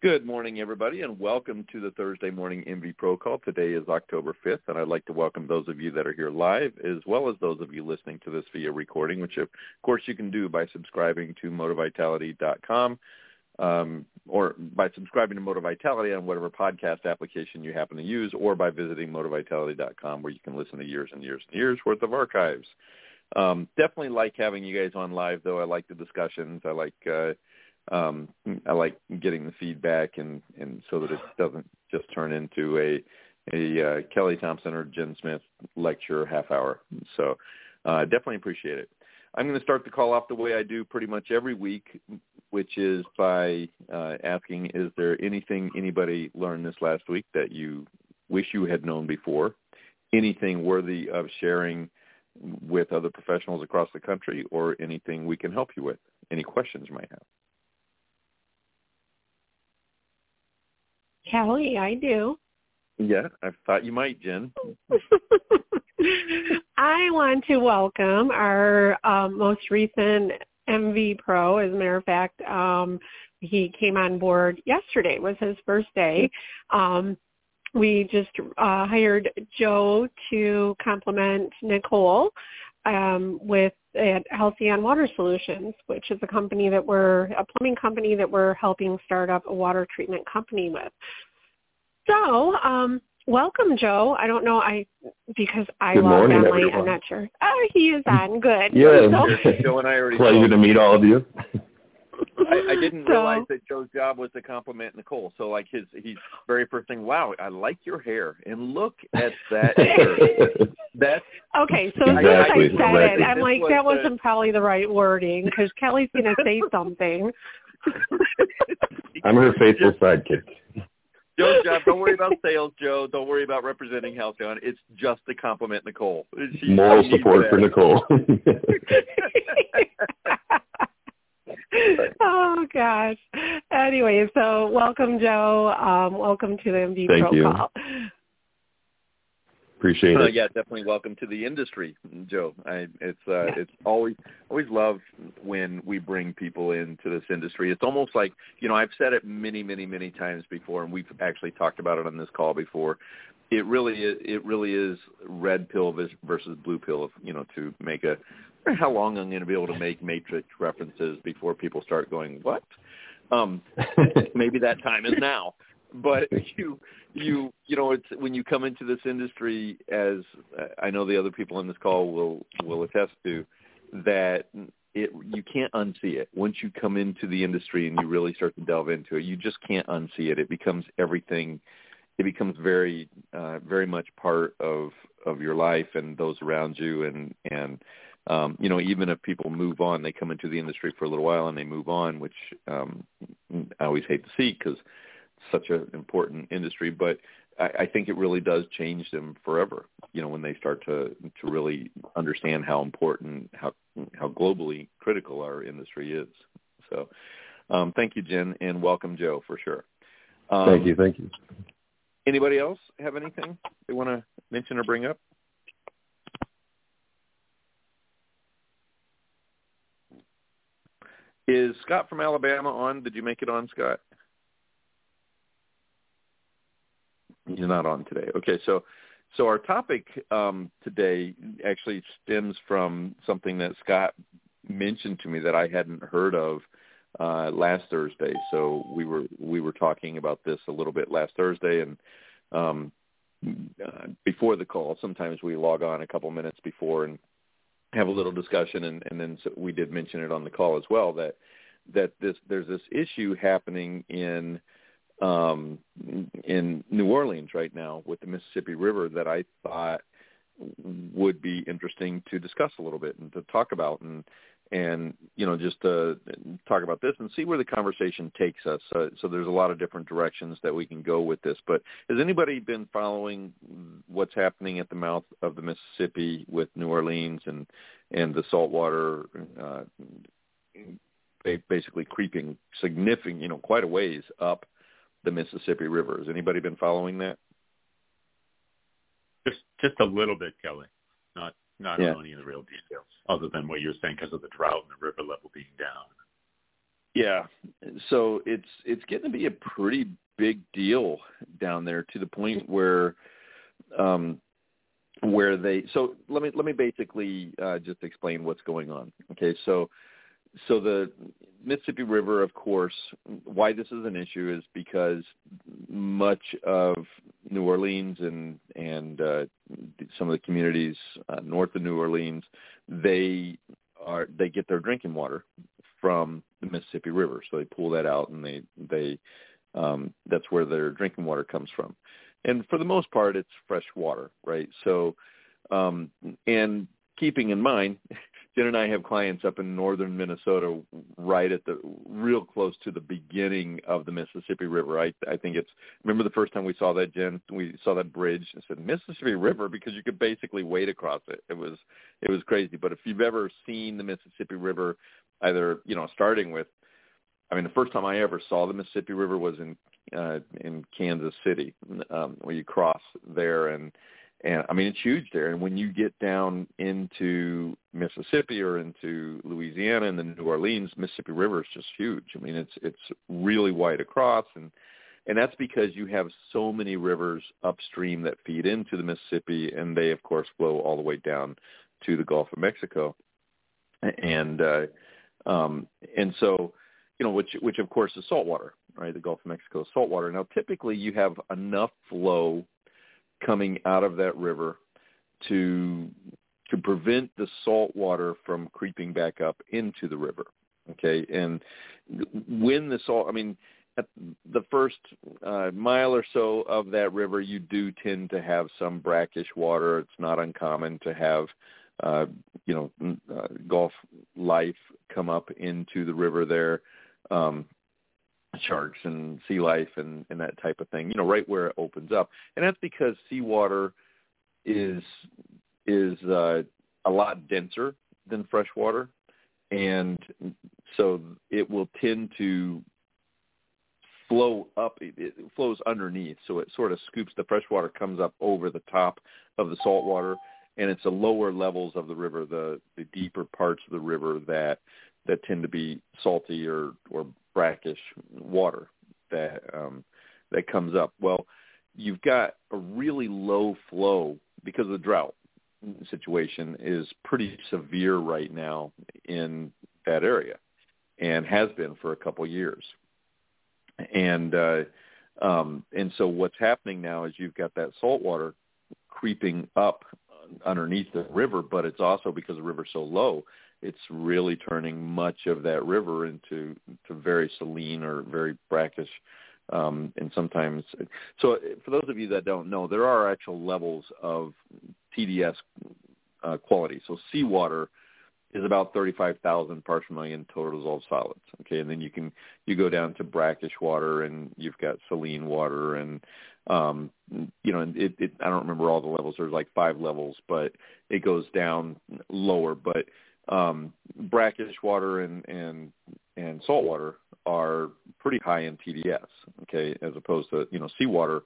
Good morning, everybody, and welcome to the Thursday morning MV Pro call. Today is October 5th, and I'd like to welcome those of you that are here live, as well as those of you listening to this via recording, which, of course, you can do by subscribing to motivitality.com um, or by subscribing to Moti-Vitality on whatever podcast application you happen to use, or by visiting motivitality.com, where you can listen to years and years and years worth of archives. Um, definitely like having you guys on live, though. I like the discussions. I like uh, um, I like getting the feedback and, and so that it doesn't just turn into a a uh, Kelly Thompson or Jen Smith lecture half hour. So uh, definitely appreciate it. I'm going to start the call off the way I do pretty much every week, which is by uh, asking, is there anything anybody learned this last week that you wish you had known before? Anything worthy of sharing with other professionals across the country or anything we can help you with? Any questions you might have? Kelly, I do. Yeah, I thought you might, Jen. I want to welcome our um, most recent MV Pro. As a matter of fact, um, he came on board yesterday. Was his first day. Um, we just uh, hired Joe to complement Nicole um, with at Halcyon Water Solutions, which is a company that we're a plumbing company that we're helping start up a water treatment company with. So, um, welcome, Joe. I don't know, I because I Good logged morning, on everyone. I'm not sure. Oh, he is on. Good. Yeah. So, Joe and I already Pleasure to meet all of you. I, I didn't So- realize that Joe's job was to compliment Nicole. So like his he's very first thing, wow, I like your hair, and look at that hair. That's okay, so as soon as I said exactly. it, I'm This like, was that wasn't probably the right wording because Kelly's going to say something. I'm her faithful sidekick. Joe's job. Don't worry about sales, Joe. Don't worry about representing Halcyon. It's just to compliment Nicole. She- Moral support for Nicole. oh gosh. Anyway, so welcome, Joe. Um, welcome to the MV Thank Pro you. call. Appreciate Uh, it. yeah, definitely welcome to the industry, Joe. I, it's uh, it's always always love when we bring people into this industry. It's almost like you know I've said it many many many times before, and we've actually talked about it on this call before. It really is, it really is red pill versus blue pill. You know, to make a how long I'm going to be able to make matrix references before people start going what. Um, maybe that time is now. But you you you know it's when you come into this industry as I know the other people on this call will will attest to that it you can't unsee it. Once you come into the industry and you really start to delve into it, you just can't unsee it. It becomes everything it becomes very uh very much part of of your life and those around you and and um, you know, even if people move on, they come into the industry for a little while and they move on, which um, I always hate to see because it's such an important industry, but I, I think it really does change them forever. You know, when they start to to really understand how important, how how globally critical our industry is. So, um, thank you, Jen, and welcome, Joe, for sure. Um, thank you, thank you. Anybody else have anything they want to mention or bring up? Is Scott from Alabama on? Did you make it on, Scott? He's not on today. Okay, so so our topic um, today actually stems from something that Scott mentioned to me that I hadn't heard of uh, last Thursday. So we were we were talking about this a little bit last Thursday, and um, uh, before the call, sometimes we log on a couple minutes before and have a little discussion, and, and then so we did mention it on the call as well that that this there's this issue happening in um, in New Orleans right now with the Mississippi River that I thought would be interesting to discuss a little bit and to talk about. And and you know just to talk about this and see where the conversation takes us. So, so there's a lot of different directions that we can go with this. But has anybody been following what's happening at the mouth of the Mississippi with New Orleans and and the saltwater uh, basically creeping significant, you know, quite a ways up the Mississippi River? Has anybody been following that? Just just a little bit, Kelly. Not Yeah. on any of the real details, other than what you're saying because of the drought and the river level being down. Yeah. So it's it's getting to be a pretty big deal down there to the point where um where they so let me let me basically uh, just explain what's going on. Okay, so so the Mississippi River, of course, why this is an issue is because much of New Orleans and and uh, some of the communities uh, north of New Orleans, they are they get their drinking water from the Mississippi River, so they pull that out and they they um, that's where their drinking water comes from and for the most part, it's fresh water, right? So, um, and keeping in mind, Jen and I have clients up in northern Minnesota, right at the real close to the beginning of the Mississippi River. I, I think it's remember the first time we saw that, Jen. We saw that bridge and said Mississippi River because you could basically wade across it. It was it was crazy. But if you've ever seen the Mississippi River, either you know starting with I mean, the first time I ever saw the Mississippi River was in uh, in Kansas City, um, where you cross there, and and I mean it's huge there. And when you get down into Mississippi or into Louisiana and the New Orleans, Mississippi River is just huge. I mean it's it's really wide across, and and that's because you have so many rivers upstream that feed into the Mississippi, and they of course flow all the way down to the Gulf of Mexico, and uh, um, and so you know which which of course is saltwater right? The Gulf of Mexico is saltwater. Now, typically, you have enough flow coming out of that river to to prevent the salt water from creeping back up into the river. Okay, and when the salt, I mean, at the first uh, mile or so of that river, you do tend to have some brackish water. It's not uncommon to have, uh, you know, uh, Gulf life come up into the river there. Um, sharks and sea life and, and that type of thing, you know, right where it opens up. And that's because seawater is is uh, a lot denser than fresh water. And so it will tend to flow up, it flows underneath. So it sort of scoops, the fresh water comes up over the top of the salt water. And it's the lower levels of the river, the, the deeper parts of the river that that tend to be salty or, or brackish water that um, that comes up. Well, you've got a really low flow because the drought situation is pretty severe right now in that area, and has been for a couple of years. And uh, um, and so what's happening now is you've got that salt water creeping up underneath the river, but it's also because the river's so low it's really turning much of that river into to very saline or very brackish um, and sometimes so for those of you that don't know there are actual levels of TDS uh, quality. So seawater is about 35,000 parts per million total dissolved solids okay? And then you can you go down to brackish water and you've got saline water and um you know it, it I don't remember all the levels. There's like five levels but it goes down lower. But um, brackish water and and and salt water are pretty high in TDS. Okay, as opposed to you know seawater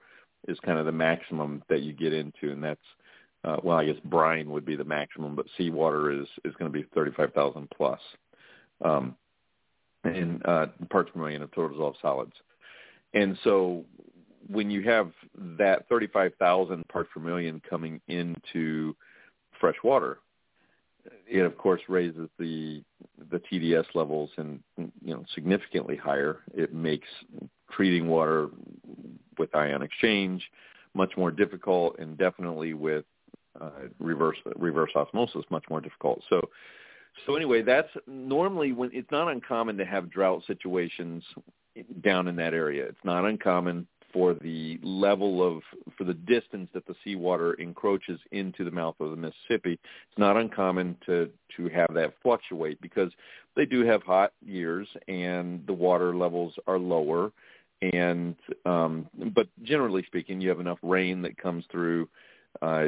is kind of the maximum that you get into, and that's uh, well, I guess brine would be the maximum, but seawater is is going to be thirty five thousand plus um, in uh, parts per million of total dissolved solids. And so when you have that 35,000 parts per million coming into fresh water, it of course raises the the TDS levels and you know significantly higher. It makes treating water with ion exchange much more difficult, and definitely with uh, reverse reverse osmosis much more difficult. So so anyway, that's normally when it's not uncommon to have drought situations down in that area. It's not uncommon for the level of for the distance that the seawater encroaches into the mouth of the Mississippi. It's not uncommon to to have that fluctuate because they do have hot years and the water levels are lower and um but generally speaking you have enough rain that comes through uh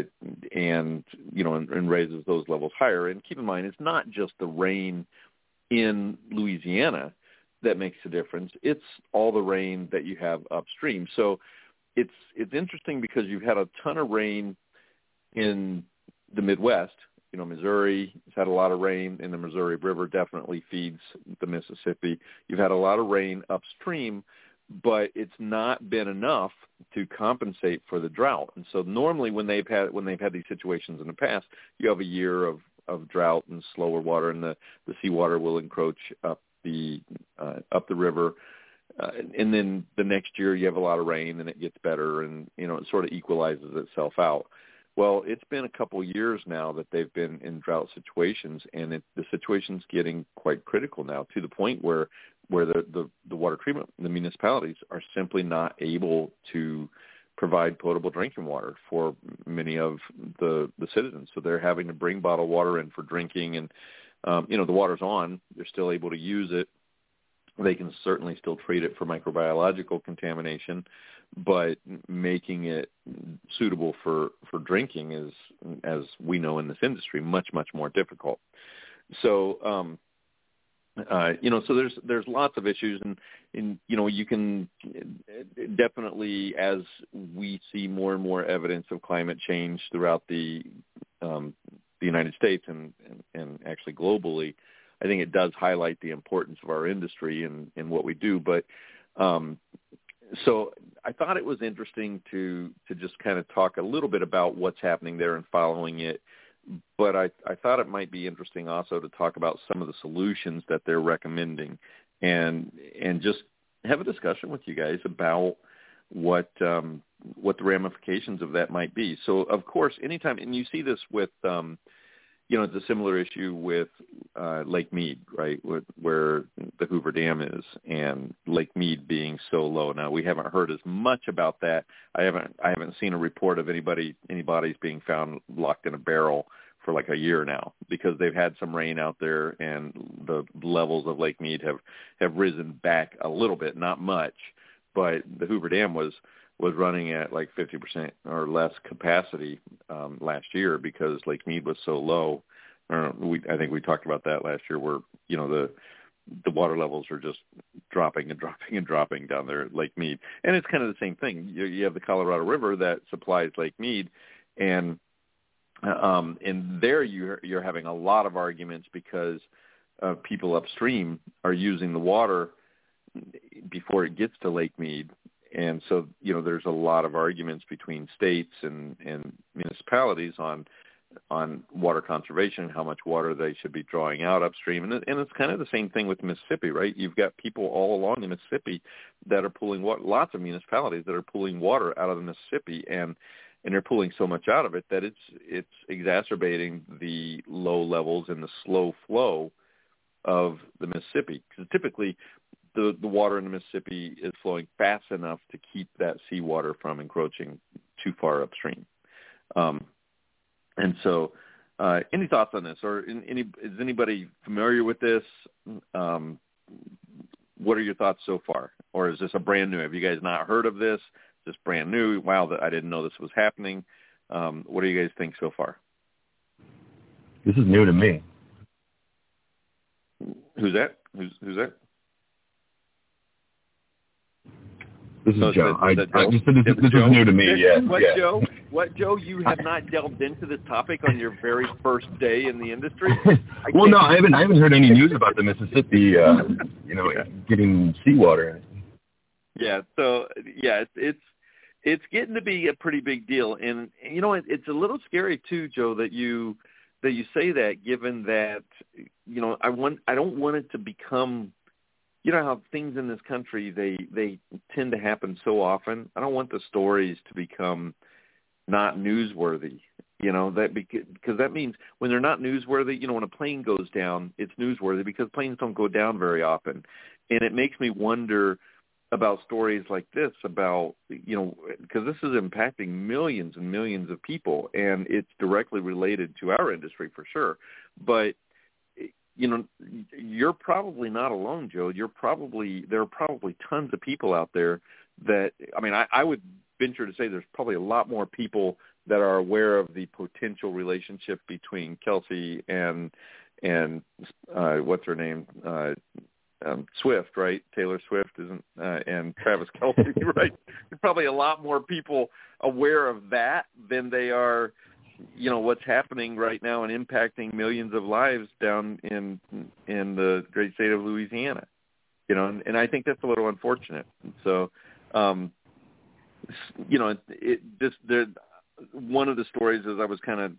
and you know and, and raises those levels higher and keep in mind it's not just the rain in Louisiana that makes a difference. It's all the rain that you have upstream. So it's it's interesting because you've had a ton of rain in the Midwest You know, Missouri has had a lot of rain, and the Missouri River definitely feeds the Mississippi. You've had a lot of rain upstream, but it's not been enough to compensate for the drought. And so normally when they've had when they've had these situations in the past, you have a year of of drought and slower water, and the the seawater will encroach up the uh, up the river. Uh, and then the next year you have a lot of rain and it gets better and you know it sort of equalizes itself out. Well, it's been a couple of years now that they've been in drought situations, and it, the situation's getting quite critical now to the point where where the, the, the water treatment, the municipalities are simply not able to provide potable drinking water for many of the, the citizens. So they're having to bring bottled water in for drinking and, um, you know, the water's on. They're still able to use it. They can certainly still treat it for microbiological contamination, but making it suitable for, for drinking is, as we know in this industry, much, much more difficult. So, um, uh, you know, so there's there's lots of issues, and and you know you can definitely as we see more and more evidence of climate change throughout the um, the United States and, and and actually globally, I think it does highlight the importance of our industry and and what we do. But um, so I thought it was interesting to to just kind of talk a little bit about what's happening there and following it but I, I thought it might be interesting also to talk about some of the solutions that they're recommending and and just have a discussion with you guys about what um, what the ramifications of that might be. So of course, anytime and you see this with um, you know it's a similar issue with uh, Lake Mead, right, where the Hoover Dam is, and Lake Mead being so low. Now we haven't heard as much about that. I haven't I haven't seen a report of anybody anybody's being found locked in a barrel for like a year now because they've had some rain out there and the levels of Lake Mead have have risen back a little bit, not much, but the Hoover Dam was was running at like 50% or less capacity um, last year because Lake Mead was so low. Uh, we, I think we talked about that last year, where you know the the water levels are just dropping and dropping and dropping down there at Lake Mead, and it's kind of the same thing. You, you have the Colorado River that supplies Lake Mead, and um, and there you're you're having a lot of arguments because uh, people upstream are using the water before it gets to Lake Mead and so you know there's a lot of arguments between states and and municipalities on on water conservation, how much water they should be drawing out upstream, and and it's kind of the same thing with Mississippi, right? You've got people all along the Mississippi that are pulling what lots of municipalities that are pulling water out of the Mississippi, and and they're pulling so much out of it that it's it's exacerbating the low levels and the slow flow of the Mississippi. Because typically, the the water in the Mississippi is flowing fast enough to keep that seawater from encroaching too far upstream. Um, and so, uh, any thoughts on this, or in, any is anybody familiar with this? Um, what are your thoughts so far, or is this a brand new? Have you guys not heard of this? Just brand new? Wow, I didn't know this was happening. Um, what do you guys think so far? This is new to me. Who's that? Who's who's that? This is so Joe. I, I, just, this, this Joe? is new to me. This, yeah. What yeah. Joe? What Joe? You have not delved into this topic on your very first day in the industry. well, no, I haven't. I haven't heard any news about the Mississippi. Uh, you know, yeah. getting seawater. Yeah. So yeah, it's it's it's getting to be a pretty big deal, and you know, it, it's a little scary too, Joe, that you that you say that, given that you know, I want I don't want it to become you know how things in this country they they tend to happen so often. I don't want the stories to become not newsworthy. You know that because that means when they're not newsworthy. You know when a plane goes down, it's newsworthy because planes don't go down very often, and it makes me wonder about stories like this about you know because this is impacting millions and millions of people and it's directly related to our industry for sure but you know, you're probably not alone, Joe. You're probably there are probably tons of people out there that I mean, I, I would venture to say there's probably a lot more people that are aware of the potential relationship between Kelce and and uh, what's her name, uh, um, Swift, right? Taylor Swift isn't, uh, and Travis Kelce, right? There's probably a lot more people aware of that than they are you know what's happening right now and impacting millions of lives down in in the great state of Louisiana. You know, and, and I think that's a little unfortunate. So, um, you know, it, it just there. One of the stories as I was kind of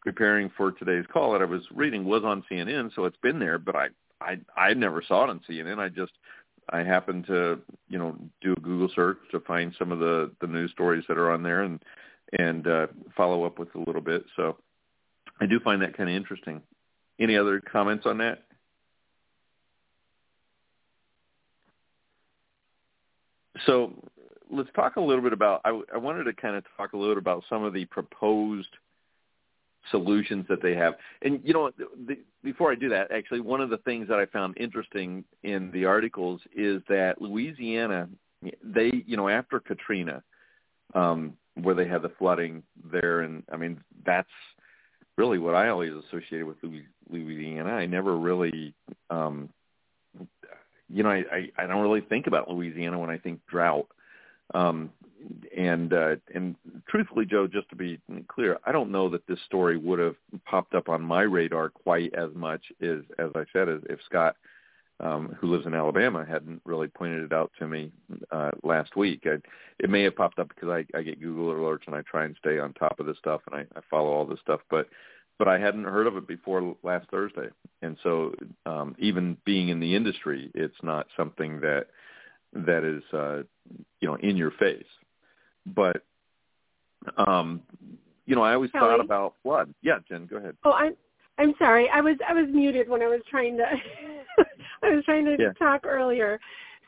preparing for today's call that I was reading was on CNN, so it's been there, but I I I never saw it on CNN. I just I happened to you know do a Google search to find some of the the news stories that are on there and and uh, follow up with a little bit. So I do find that kind of interesting. Any other comments on that? So let's talk a little bit about. I, I wanted to kind of talk a little bit about some of the proposed solutions that they have. And you know, the, before I do that, actually, one of the things that I found interesting in the articles is that Louisiana, they, you know, after Katrina, um, where they had the flooding there, and I mean, that's really what I always associated with Louisiana. I never really, um, you know, I, I, I don't really think about Louisiana when I think drought. Um, and uh, and truthfully, Joe, just to be clear, I don't know that this story would have popped up on my radar quite as much as as I said, as if Scott, um, who lives in Alabama, hadn't really pointed it out to me uh, last week. I, it may have popped up because I, I get Google alerts and I try and stay on top of this stuff and I, I follow all this stuff, but but I hadn't heard of it before last Thursday, and so um, even being in the industry, it's not something that that is uh, you know in your face but um, you know, I always Kelly? thought about flood. Yeah, Jen, go ahead. Oh, I'm I'm sorry. I was I was muted when I was trying to I was trying to yeah. talk earlier.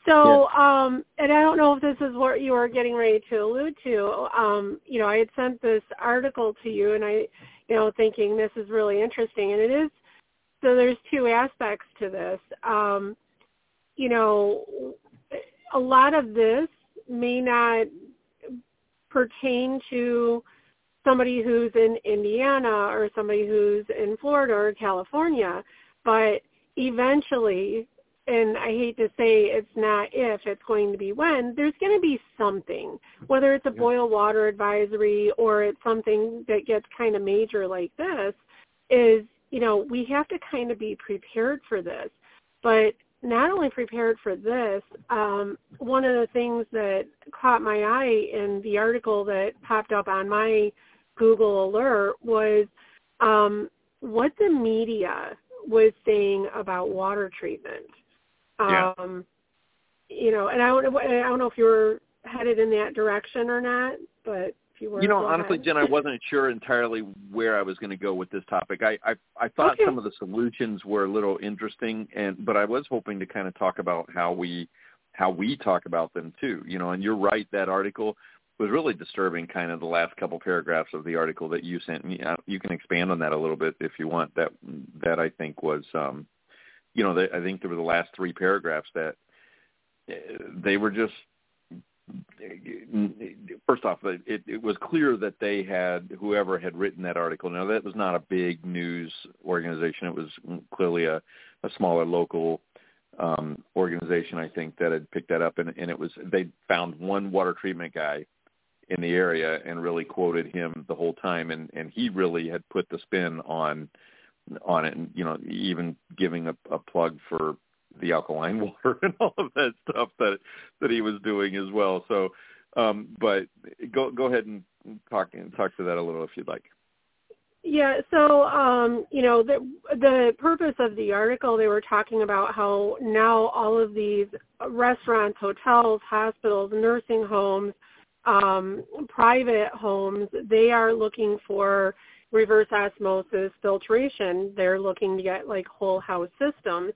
So, yeah. um, and I don't know if this is what you were getting ready to allude to. Um, you know, I had sent this article to you, and I, you know, thinking this is really interesting, and it is. So there's two aspects to this. Um, you know, a lot of this may not pertain to somebody who's in Indiana or somebody who's in Florida or California, but eventually, and I hate to say it's not if, it's going to be when, there's going to be something, whether it's a boil water advisory or it's something that gets kind of major like this, is, you know, we have to kind of be prepared for this. But not only prepared for this, um, one of the things that caught my eye in the article that popped up on my Google alert was um, what the media was saying about water treatment. Yeah. Um, you know, and I don't, I don't know if you were headed in that direction or not, but if you were, you know, honestly, ahead. Jen, I wasn't sure entirely where I was going to go with this topic. I I, I thought Okay. some of the solutions were a little interesting, and but I was hoping to kind of talk about how we how we talk about them too. You know, and you're right. That article was really disturbing. Kind of the last couple paragraphs of the article that you sent me. Uh, You can expand on that a little bit if you want. That that I think was, um, you know, they, I think there were the last three paragraphs that uh, they were just first off, it, it was clear that they had whoever had written that article. Now that was not a big news organization; it was clearly a, a smaller local um, organization, I think, that had picked that up, and, and it was they found one water treatment guy in the area and really quoted him the whole time, and and he really had put the spin on on it, and you know, even giving a, a plug for the alkaline water and all of that stuff that that he was doing as well. So, um, but go go ahead and talk and talk to that a little if you'd like. Yeah, so um, you know, the the purpose of the article they were talking about how now all of these restaurants, hotels, hospitals, nursing homes, um, private homes, they are looking for reverse osmosis filtration. They're looking to get like whole house systems.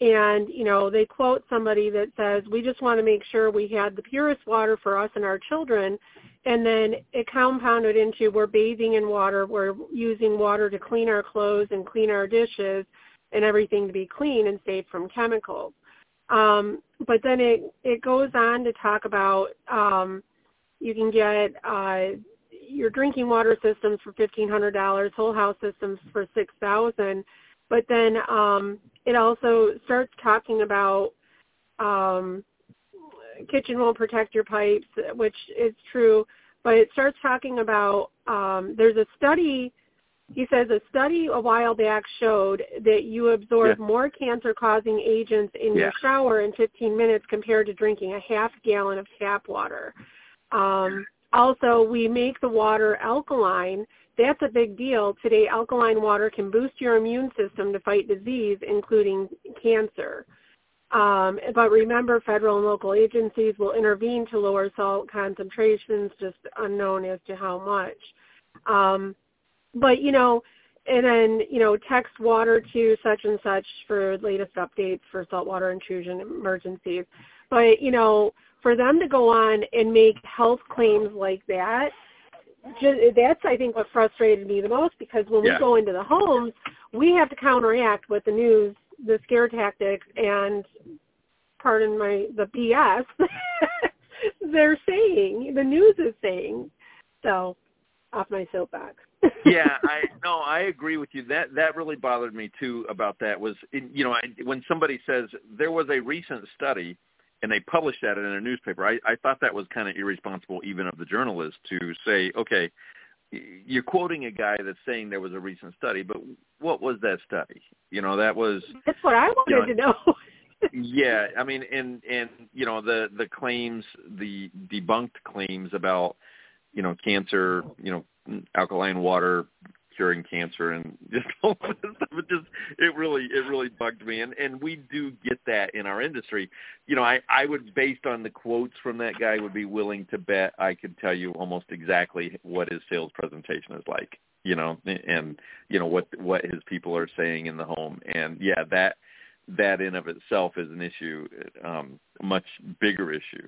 And, you know, they quote somebody that says, we just want to make sure we had the purest water for us and our children. And then it compounded into we're bathing in water, we're using water to clean our clothes and clean our dishes and everything to be clean and safe from chemicals. Um, but then it, it goes on to talk about um, you can get uh, your drinking water systems for $1,500, whole house systems for 6000 but then um, it also starts talking about um, kitchen won't protect your pipes, which is true. but it starts talking about um, there's a study. He says a study a while back showed that you absorb Yeah. more cancer-causing agents in Yeah. your shower in 15 minutes compared to drinking a half gallon of tap water. Um, also, we make the water alkaline. That's a big deal. Today, alkaline water can boost your immune system to fight disease, including cancer. Um, but remember, federal and local agencies will intervene to lower salt concentrations, just unknown as to how much. Um, but you know, and then you know, text water to such and such for latest updates for saltwater intrusion emergencies. But you know, for them to go on and make health claims like that, just, that's I think what frustrated me the most because when Yeah. we go into the homes, we have to counteract with the news, the scare tactics, and pardon my the BS they're saying the news is saying. So, off my soapbox. yeah, I no, I agree with you. That that really bothered me too about that was in, you know, I, when somebody says there was a recent study and they published that in a newspaper, I, I thought that was kind of irresponsible even of the journalist to say, okay, you're quoting a guy that's saying there was a recent study, but what was that study? You know, that was That's what I wanted You to know. yeah, I mean, and and you know the the claims, the debunked claims about you know cancer, you know alkaline water curing cancer, and just all this stuff. It just it really it really bugged me, and and we do get that in our industry. You know, I I would based on the quotes from that guy would be willing to bet I could tell you almost exactly what his sales presentation is like. You know, and you know what what his people are saying in the home, and yeah, that that in of itself is an issue, um, a much bigger issue.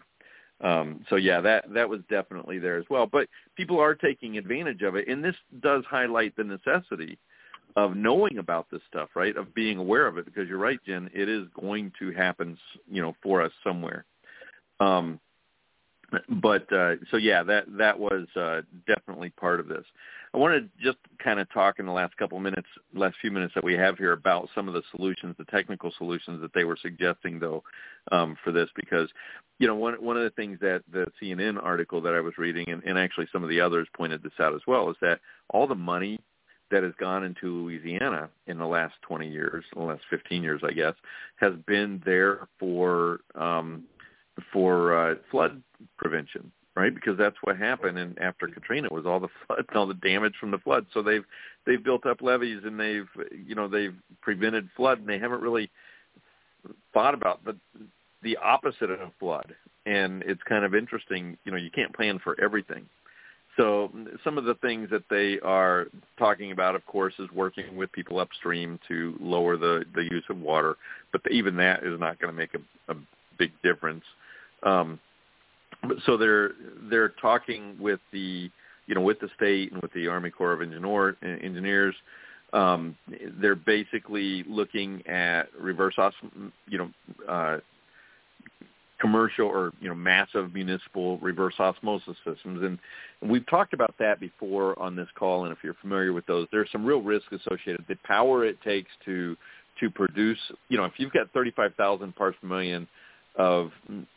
Um, so yeah, that that was definitely there as well. But people are taking advantage of it, and this does highlight the necessity of knowing about this stuff, right? Of being aware of it, because you're right, Jen. It is going to happen, you know, for us somewhere. Um, but uh, so yeah, that that was uh, definitely part of this. I want to just kind of talk in the last couple minutes, last few minutes that we have here about some of the solutions, the technical solutions that they were suggesting, though, um, for this, because you know one one of the things that the CNN article that I was reading, and, and actually some of the others pointed this out as well, is that all the money that has gone into Louisiana in the last 20 years, the last 15 years, I guess, has been there for um, for uh, flood prevention, right? Because that's what happened and after Katrina was all the flood, all the damage from the flood. So they've they've built up levees and they've you know they've prevented flood and they haven't really thought about the the opposite of flood. And it's kind of interesting, you know, you can't plan for everything. So some of the things that they are talking about, of course, is working with people upstream to lower the, the use of water. But even that is not going to make a, a big difference. Um, so they're they're talking with the you know with the state and with the Army Corps of Engineer, Engineers. Um, they're basically looking at reverse os you know uh, commercial or you know massive municipal reverse osmosis systems and we've talked about that before on this call and if you're familiar with those there's some real risk associated the power it takes to to produce you know if you've got 35,000 parts per million of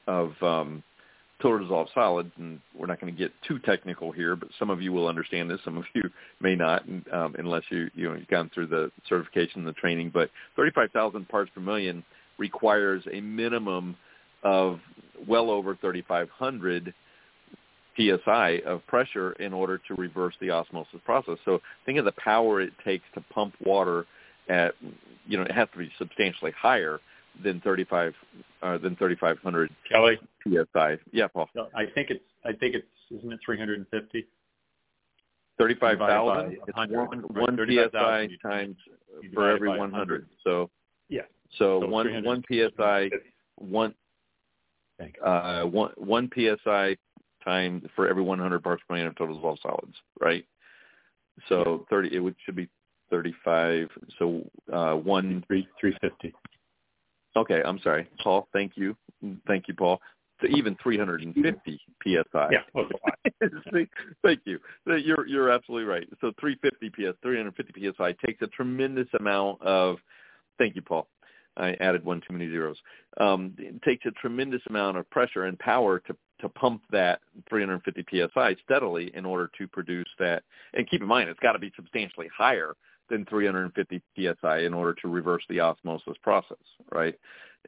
of um total dissolved solids and we're not going to get too technical here but some of you will understand this some of you may not um, unless you you know you've gone through the certification and the training but 35,000 parts per million requires a minimum of well over 3,500 psi of pressure in order to reverse the osmosis process. So think of the power it takes to pump water at, you know, it has to be substantially higher than 35 uh, than 3,500 Kelly, psi. Yeah, Paul. I think it's I think it's isn't it 350? 35,000. It's 100, one, one 35,000 psi you- times for every by 100. So Yeah. so, So one one psi one uh, one one psi time for every 100 parts per million of total dissolved solids, right? So 30, it would should be 35. So uh, one. Three 350. Okay, I'm sorry, Paul. Thank you, thank you, Paul. So even 350 psi. Yeah. Thank you. You're you're absolutely right. So 350 ps, 350 psi takes a tremendous amount of. Thank you, Paul. I added one too many zeros. Um, it takes a tremendous amount of pressure and power to to pump that 350 psi steadily in order to produce that. And keep in mind, it's got to be substantially higher than 350 psi in order to reverse the osmosis process, right?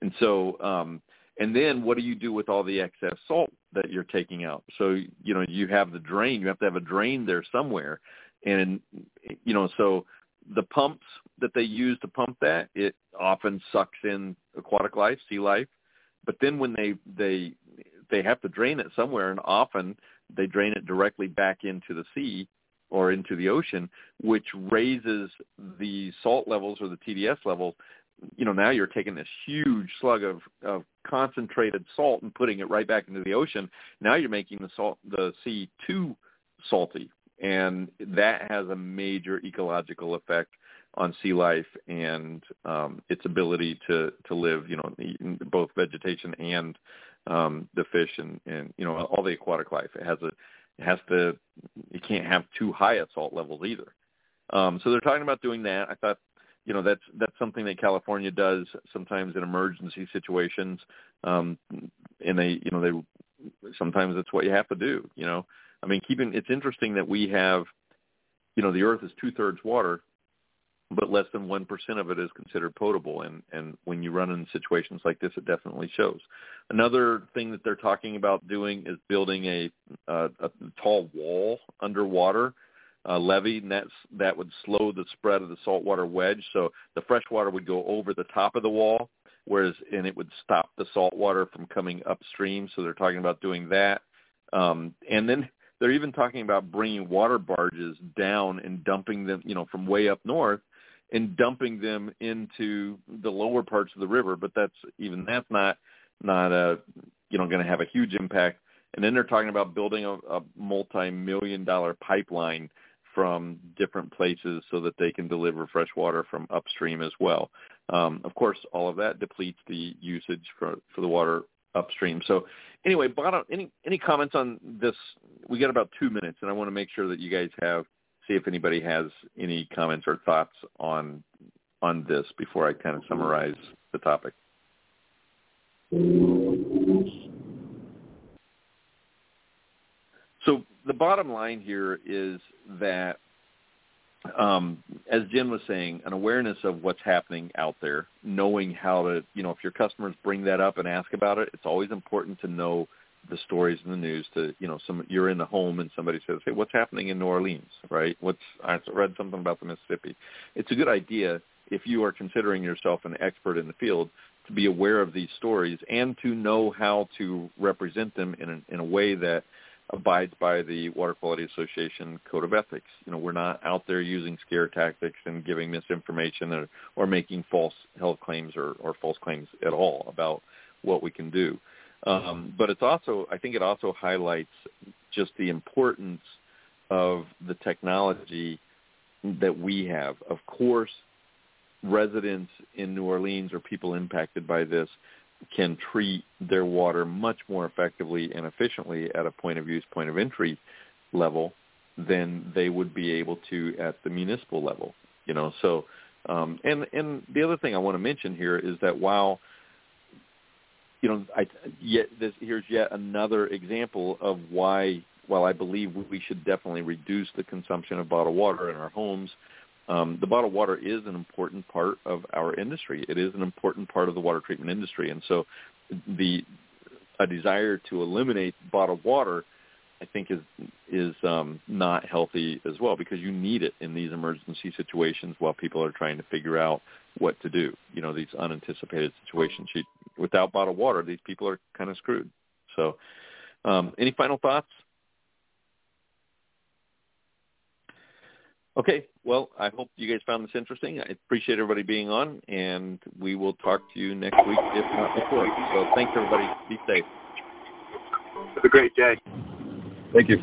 And so, um, and then what do you do with all the excess salt that you're taking out? So, you know, you have the drain. You have to have a drain there somewhere, and you know, so the pumps that they use to pump that, it often sucks in aquatic life, sea life. But then when they they they have to drain it somewhere, and often they drain it directly back into the sea or into the ocean, which raises the salt levels or the TDS levels. You know, now you're taking this huge slug of, of concentrated salt and putting it right back into the ocean. Now you're making the salt, the sea too salty, and that has a major ecological effect on sea life and um, its ability to to live. You know, both vegetation and um, the fish and and you know all the aquatic life. It has a it has to you can't have too high salt levels either. Um, so they're talking about doing that. I thought you know that's that's something that California does sometimes in emergency situations. Um, and they you know they sometimes that's what you have to do. You know, I mean, keeping it's interesting that we have you know the Earth is two thirds water, but less than 1% of it is considered potable. And, and when you run in situations like this, it definitely shows. Another thing that they're talking about doing is building a, a, a tall wall underwater uh, levee, and that's, that would slow the spread of the saltwater wedge. So the fresh water would go over the top of the wall, whereas and it would stop the salt water from coming upstream. So they're talking about doing that. Um, and then they're even talking about bringing water barges down and dumping them, you know, from way up north and dumping them into the lower parts of the river. But that's even that's not not a you know going to have a huge impact. And then they're talking about building a, a multi-million dollar pipeline from different places so that they can deliver fresh water from upstream as well. Um, of course, all of that depletes the usage for, for the water upstream. So anyway, bottom, any any comments on this? We got about two minutes, and I want to make sure that you guys have see if anybody has any comments or thoughts on on this before I kind of summarize the topic. So the bottom line here is that, um, as Jen was saying, an awareness of what's happening out there, knowing how to, you know, if your customers bring that up and ask about it, it's always important to know the stories in the news to you know some you're in the home and somebody says hey what's happening in New Orleans right what's I read something about the Mississippi it's a good idea if you are considering yourself an expert in the field to be aware of these stories and to know how to represent them in a, in a way that abides by the Water Quality Association Code of Ethics. You know, we're not out there using scare tactics and giving misinformation or, or making false health claims or, or false claims at all about what we can do. Um, but it's also, I think it also highlights just the importance of the technology that we have. Of course, residents in New Orleans or people impacted by this can treat their water much more effectively and efficiently at a point of use, point of entry level than they would be able to at the municipal level. You know, so um, and and the other thing I want to mention here is that while you know, I, yet this, here's yet another example of why, while I believe we should definitely reduce the consumption of bottled water in our homes, um, the bottled water is an important part of our industry. It is an important part of the water treatment industry, and so the a desire to eliminate bottled water, I think, is is um, not healthy as well because you need it in these emergency situations while people are trying to figure out what to do. You know, these unanticipated situations. You, without bottled water, these people are kind of screwed. So, um, any final thoughts? Okay, well, I hope you guys found this interesting. I appreciate everybody being on, and we will talk to you next week, if not before. So thanks, everybody. Be safe. Have a great day. Thank you.